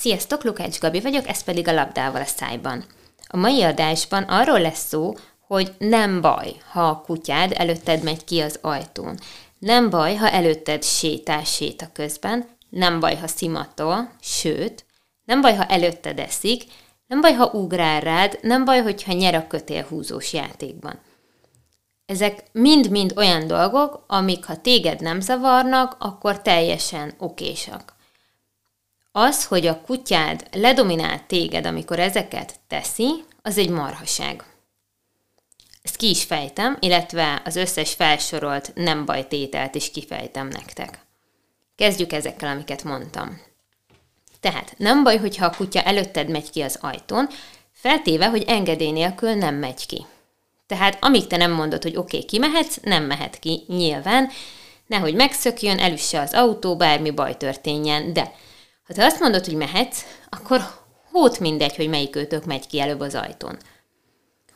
Sziasztok, Lukács Gabi vagyok, ez pedig a labdával a szájban. A mai adásban arról lesz szó, hogy nem baj, ha a kutyád előtted megy ki az ajtón. Nem baj, ha előtted sétál séta közben, nem baj, ha szimatol, sőt, nem baj, ha előtted eszik, nem baj, ha ugrál rád, nem baj, hogyha nyer a kötélhúzós játékban. Ezek mind-mind olyan dolgok, amik ha téged nem zavarnak, akkor teljesen okésak. Az, hogy a kutyád ledominál téged, amikor ezeket teszi, az egy marhaság. Ezt ki is fejtem, illetve az összes felsorolt nem baj tételt is kifejtem nektek. Kezdjük ezekkel, amiket mondtam. Tehát nem baj, hogyha a kutya előtted megy ki az ajtón, feltéve, hogy engedély nélkül nem megy ki. Tehát amíg te nem mondod, hogy oké, okay, kimehetsz, nem mehet ki, nyilván, nehogy megszökjön, elüsse az autó, bármi baj történjen, de ha te azt mondod, hogy mehetsz, akkor hót mindegy, hogy melyik őtök megy ki előbb az ajtón.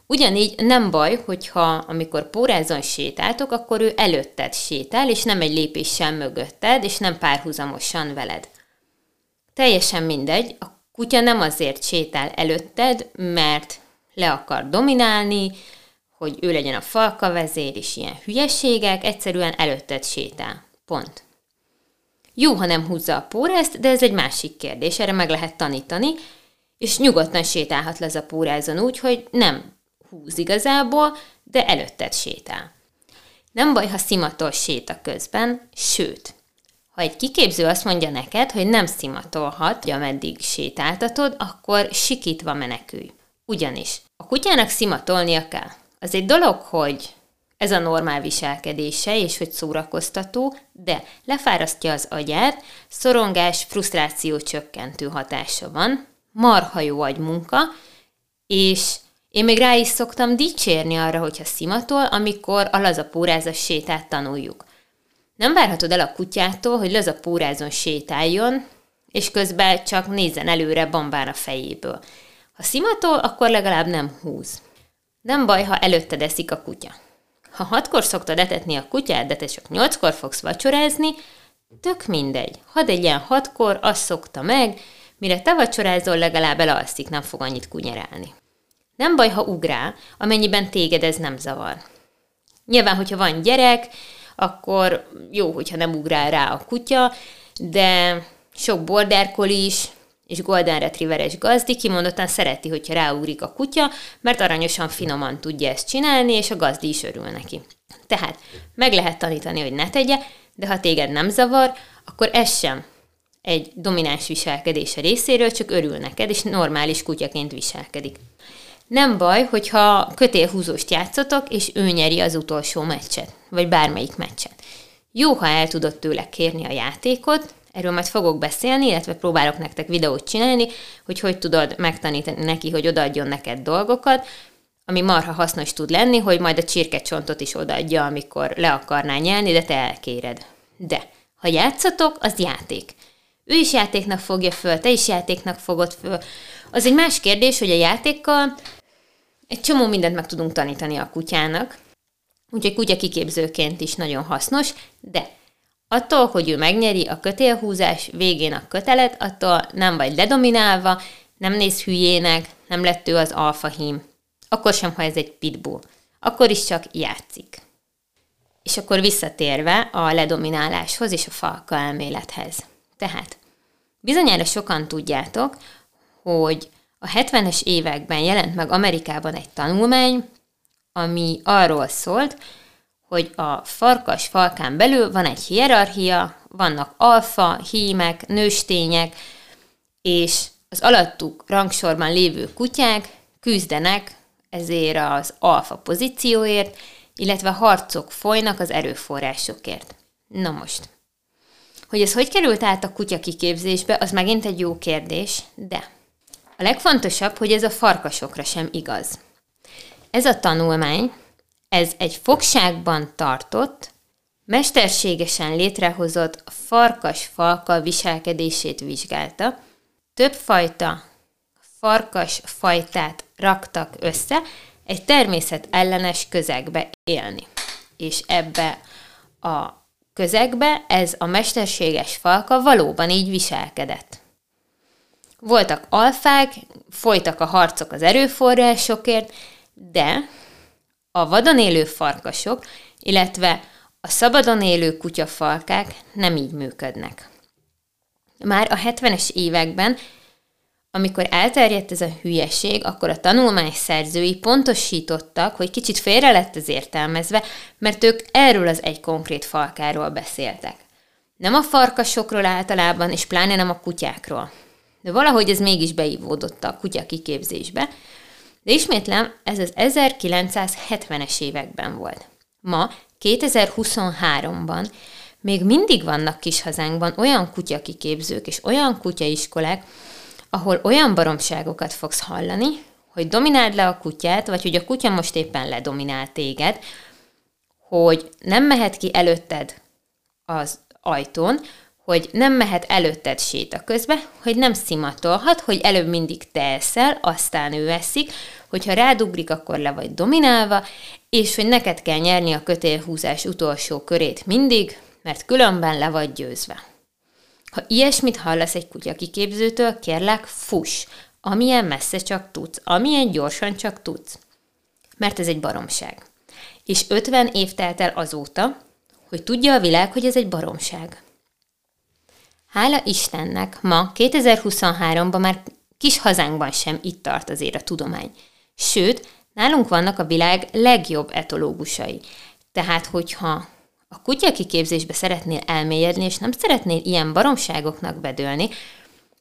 Ugyanígy nem baj, hogyha amikor pórázon sétáltok, akkor ő előtted sétál, és nem egy lépéssel mögötted, és nem párhuzamosan veled. Teljesen mindegy, a kutya nem azért sétál előtted, mert le akar dominálni, hogy ő legyen a falka vezér, és ilyen hülyeségek, egyszerűen előtted sétál. Pont. Jó, ha nem húzza a pórázt, de ez egy másik kérdés, erre meg lehet tanítani, és nyugodtan sétálhat le a pórázon úgy, hogy nem húz igazából, de előtted sétál. Nem baj, ha szimatol séta közben, sőt, ha egy kiképző azt mondja neked, hogy nem szimatolhat, ameddig sétáltatod, akkor sikítva menekülj. Ugyanis a kutyának szimatolnia kell. Az egy dolog, hogy ez a normál viselkedése, és hogy szórakoztató, de lefárasztja az agyát, szorongás, frusztráció csökkentő hatása van, marha jó agymunka, és én még rá is szoktam dicsérni arra, hogyha szimatol, amikor a lazapórázas sétát tanuljuk. Nem várhatod el a kutyától, hogy lazapórázon sétáljon, és közben csak nézzen előre bambán a fejéből. Ha szimatol, akkor legalább nem húz. Nem baj, ha előtted eszik a kutya. Ha hatkor szoktad etetni a kutyát, de te csak nyolckor fogsz vacsorázni, tök mindegy. Hadd egy ilyen hatkor, azt szokta meg, mire te vacsorázol, legalább elalszik, nem fog annyit kunyerálni. Nem baj, ha ugrál, amennyiben téged ez nem zavar. Nyilván, hogyha van gyerek, akkor jó, hogyha nem ugrál rá a kutya, de sok border is, és Golden Retrieveres gazdi kimondottan szereti, hogyha ráugrik a kutya, mert aranyosan finoman tudja ezt csinálni, és a gazdi is örül neki. Tehát meg lehet tanítani, hogy ne tegye, de ha téged nem zavar, akkor ez sem egy domináns viselkedése részéről, csak örül neked, és normális kutyaként viselkedik. Nem baj, hogyha kötélhúzóst játszotok, és ő nyeri az utolsó meccset, vagy bármelyik meccset. Jó, ha el tudod tőle kérni a játékot, Erről majd fogok beszélni, illetve próbálok nektek videót csinálni, hogy hogy tudod megtanítani neki, hogy odaadjon neked dolgokat, ami marha hasznos tud lenni, hogy majd a csirkecsontot is odaadja, amikor le akarná nyelni, de te elkéred. De ha játszatok, az játék. Ő is játéknak fogja föl, te is játéknak fogod föl. Az egy más kérdés, hogy a játékkal egy csomó mindent meg tudunk tanítani a kutyának, úgyhogy kutya kiképzőként is nagyon hasznos, de Attól, hogy ő megnyeri a kötélhúzás végén a kötelet, attól nem vagy ledominálva, nem néz hülyének, nem lett ő az alfahím. Akkor sem, ha ez egy pitbull. Akkor is csak játszik. És akkor visszatérve a ledomináláshoz és a falka elmélethez. Tehát, bizonyára sokan tudjátok, hogy a 70-es években jelent meg Amerikában egy tanulmány, ami arról szólt, hogy a farkas falkán belül van egy hierarchia, vannak alfa, hímek, nőstények, és az alattuk rangsorban lévő kutyák küzdenek ezért az alfa pozícióért, illetve harcok folynak az erőforrásokért. Na most, hogy ez hogy került át a kutya kiképzésbe, az megint egy jó kérdés, de a legfontosabb, hogy ez a farkasokra sem igaz. Ez a tanulmány ez egy fogságban tartott, mesterségesen létrehozott farkas-falka viselkedését vizsgálta. Többfajta farkas fajtát raktak össze egy természet ellenes közegbe élni. És ebbe a közegbe ez a mesterséges falka valóban így viselkedett. Voltak alfák, folytak a harcok az erőforrásokért, de a vadon élő farkasok, illetve a szabadon élő kutyafalkák nem így működnek. Már a 70-es években, amikor elterjedt ez a hülyeség, akkor a tanulmány szerzői pontosítottak, hogy kicsit félre lett ez értelmezve, mert ők erről az egy konkrét falkáról beszéltek. Nem a farkasokról általában, és pláne nem a kutyákról. De valahogy ez mégis beívódott a kutya kiképzésbe. De ismétlem, ez az 1970-es években volt. Ma, 2023-ban még mindig vannak kis hazánkban olyan kutyakiképzők és olyan kutyaiskolák, ahol olyan baromságokat fogsz hallani, hogy domináld le a kutyát, vagy hogy a kutya most éppen ledominál téged, hogy nem mehet ki előtted az ajtón, hogy nem mehet előtted séta közbe, hogy nem szimatolhat, hogy előbb mindig te eszel, aztán ő eszik, hogyha rádugrik, akkor le vagy dominálva, és hogy neked kell nyerni a kötélhúzás utolsó körét mindig, mert különben le vagy győzve. Ha ilyesmit hallasz egy kutya kiképzőtől, kérlek, fuss, amilyen messze csak tudsz, amilyen gyorsan csak tudsz. Mert ez egy baromság. És 50 év telt el azóta, hogy tudja a világ, hogy ez egy baromság. Hála Istennek, ma 2023-ban már kis hazánkban sem itt tart azért a tudomány. Sőt, nálunk vannak a világ legjobb etológusai. Tehát, hogyha a kutya kiképzésbe szeretnél elmélyedni, és nem szeretnél ilyen baromságoknak bedőlni,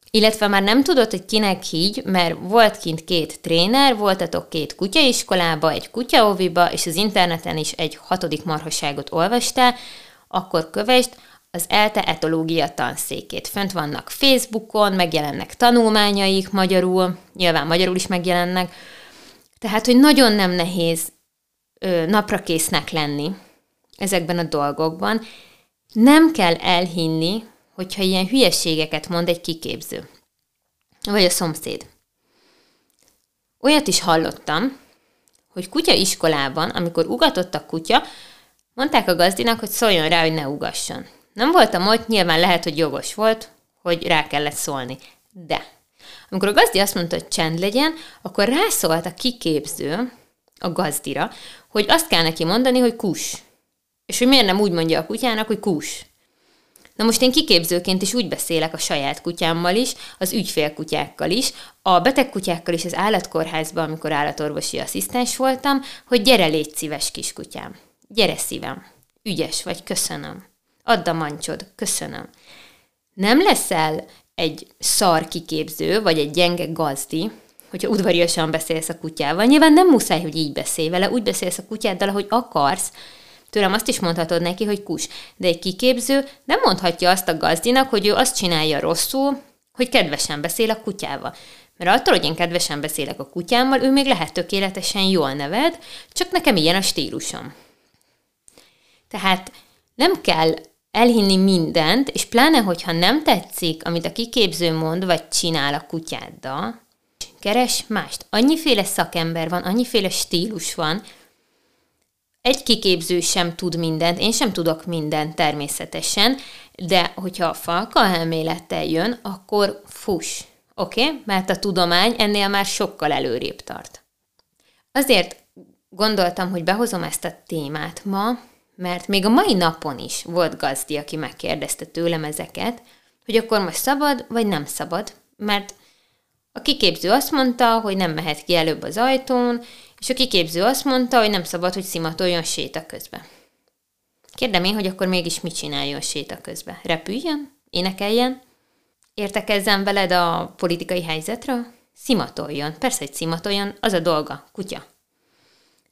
illetve már nem tudod, hogy kinek így, mert volt kint két tréner, voltatok két kutyaiskolába, egy kutyaoviba, és az interneten is egy hatodik marhaságot olvastál, akkor kövesd az ELTE etológia tanszékét. Fönt vannak Facebookon, megjelennek tanulmányaik magyarul, nyilván magyarul is megjelennek, tehát, hogy nagyon nem nehéz ö, naprakésznek lenni ezekben a dolgokban. Nem kell elhinni, hogyha ilyen hülyeségeket mond egy kiképző. Vagy a szomszéd. Olyat is hallottam, hogy kutya iskolában, amikor ugatott a kutya, mondták a gazdinak, hogy szóljon rá, hogy ne ugasson. Nem voltam ott, nyilván lehet, hogy jogos volt, hogy rá kellett szólni. De amikor a gazdi azt mondta, hogy csend legyen, akkor rászólt a kiképző a gazdira, hogy azt kell neki mondani, hogy kus. És hogy miért nem úgy mondja a kutyának, hogy kus. Na most én kiképzőként is úgy beszélek a saját kutyámmal is, az ügyfélkutyákkal is, a beteg kutyákkal is az állatkórházban, amikor állatorvosi asszisztens voltam, hogy gyere légy szíves kiskutyám. Gyere szívem. Ügyes vagy, köszönöm. Add a mancsod, köszönöm. Nem leszel egy szar kiképző, vagy egy gyenge gazdi, hogyha udvariasan beszélsz a kutyával. Nyilván nem muszáj, hogy így beszélj vele, úgy beszélsz a kutyáddal, ahogy akarsz, Tőlem azt is mondhatod neki, hogy kus, de egy kiképző nem mondhatja azt a gazdinak, hogy ő azt csinálja rosszul, hogy kedvesen beszél a kutyával. Mert attól, hogy én kedvesen beszélek a kutyámmal, ő még lehet tökéletesen jól neved, csak nekem ilyen a stílusom. Tehát nem kell elhinni mindent, és pláne, hogyha nem tetszik, amit a kiképző mond, vagy csinál a kutyáddal, keres mást. Annyiféle szakember van, annyiféle stílus van, egy kiképző sem tud mindent, én sem tudok mindent természetesen, de hogyha a falka elmélettel jön, akkor fuss, oké? Okay? Mert a tudomány ennél már sokkal előrébb tart. Azért gondoltam, hogy behozom ezt a témát ma, mert még a mai napon is volt gazdi, aki megkérdezte tőlem ezeket, hogy akkor most szabad, vagy nem szabad, mert a kiképző azt mondta, hogy nem mehet ki előbb az ajtón, és a kiképző azt mondta, hogy nem szabad, hogy szimatoljon séta közben. Kérdem én, hogy akkor mégis mit csináljon séta közben? Repüljön? Énekeljen? Értekezzen veled a politikai helyzetről? Szimatoljon. Persze, hogy szimatoljon, az a dolga, kutya.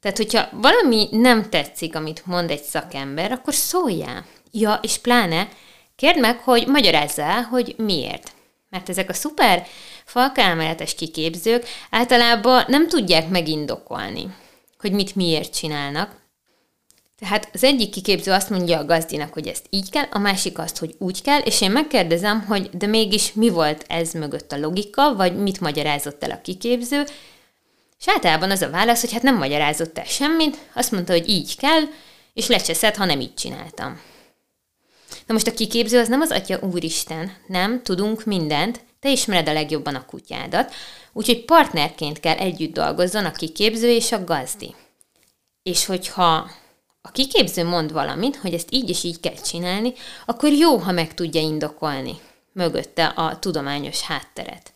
Tehát, hogyha valami nem tetszik, amit mond egy szakember, akkor szóljál. Ja, és pláne kérd meg, hogy magyarázzál, hogy miért. Mert ezek a szuper falkálmeletes kiképzők általában nem tudják megindokolni, hogy mit miért csinálnak. Tehát az egyik kiképző azt mondja a gazdinak, hogy ezt így kell, a másik azt, hogy úgy kell, és én megkérdezem, hogy de mégis mi volt ez mögött a logika, vagy mit magyarázott el a kiképző, és általában az a válasz, hogy hát nem magyarázott el semmit, azt mondta, hogy így kell, és lecseszed, ha nem így csináltam. Na most a kiképző az nem az Atya Úristen, nem, tudunk mindent, Te ismered a legjobban a kutyádat, úgyhogy partnerként kell együtt dolgozzon a kiképző és a gazdi. És hogyha a kiképző mond valamit, hogy ezt így és így kell csinálni, akkor jó, ha meg tudja indokolni mögötte a tudományos hátteret.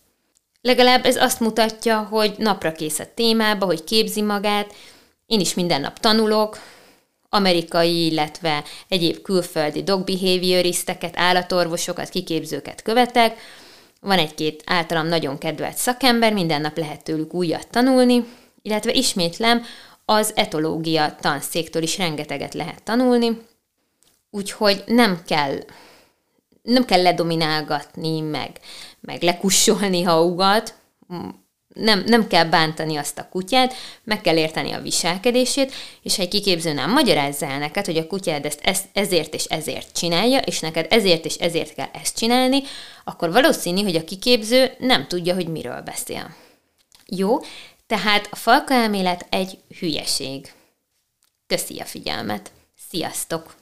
Legalább ez azt mutatja, hogy napra kész a témába, hogy képzi magát. Én is minden nap tanulok, amerikai, illetve egyéb külföldi dog behavioristeket, állatorvosokat, kiképzőket követek. Van egy-két általam nagyon kedvelt szakember, minden nap lehet tőlük újat tanulni, illetve ismétlem, az etológia tanszéktől is rengeteget lehet tanulni, úgyhogy nem kell, nem kell ledominálgatni, meg, meg lekussolni, ha ugat, nem, nem kell bántani azt a kutyát, meg kell érteni a viselkedését, és ha kiképző nem magyarázza el neked, hogy a kutyád ezt ezért és ezért csinálja, és neked ezért és ezért kell ezt csinálni, akkor valószínű, hogy a kiképző nem tudja, hogy miről beszél. Jó, tehát a falka elmélet egy hülyeség. Köszi a figyelmet. Sziasztok!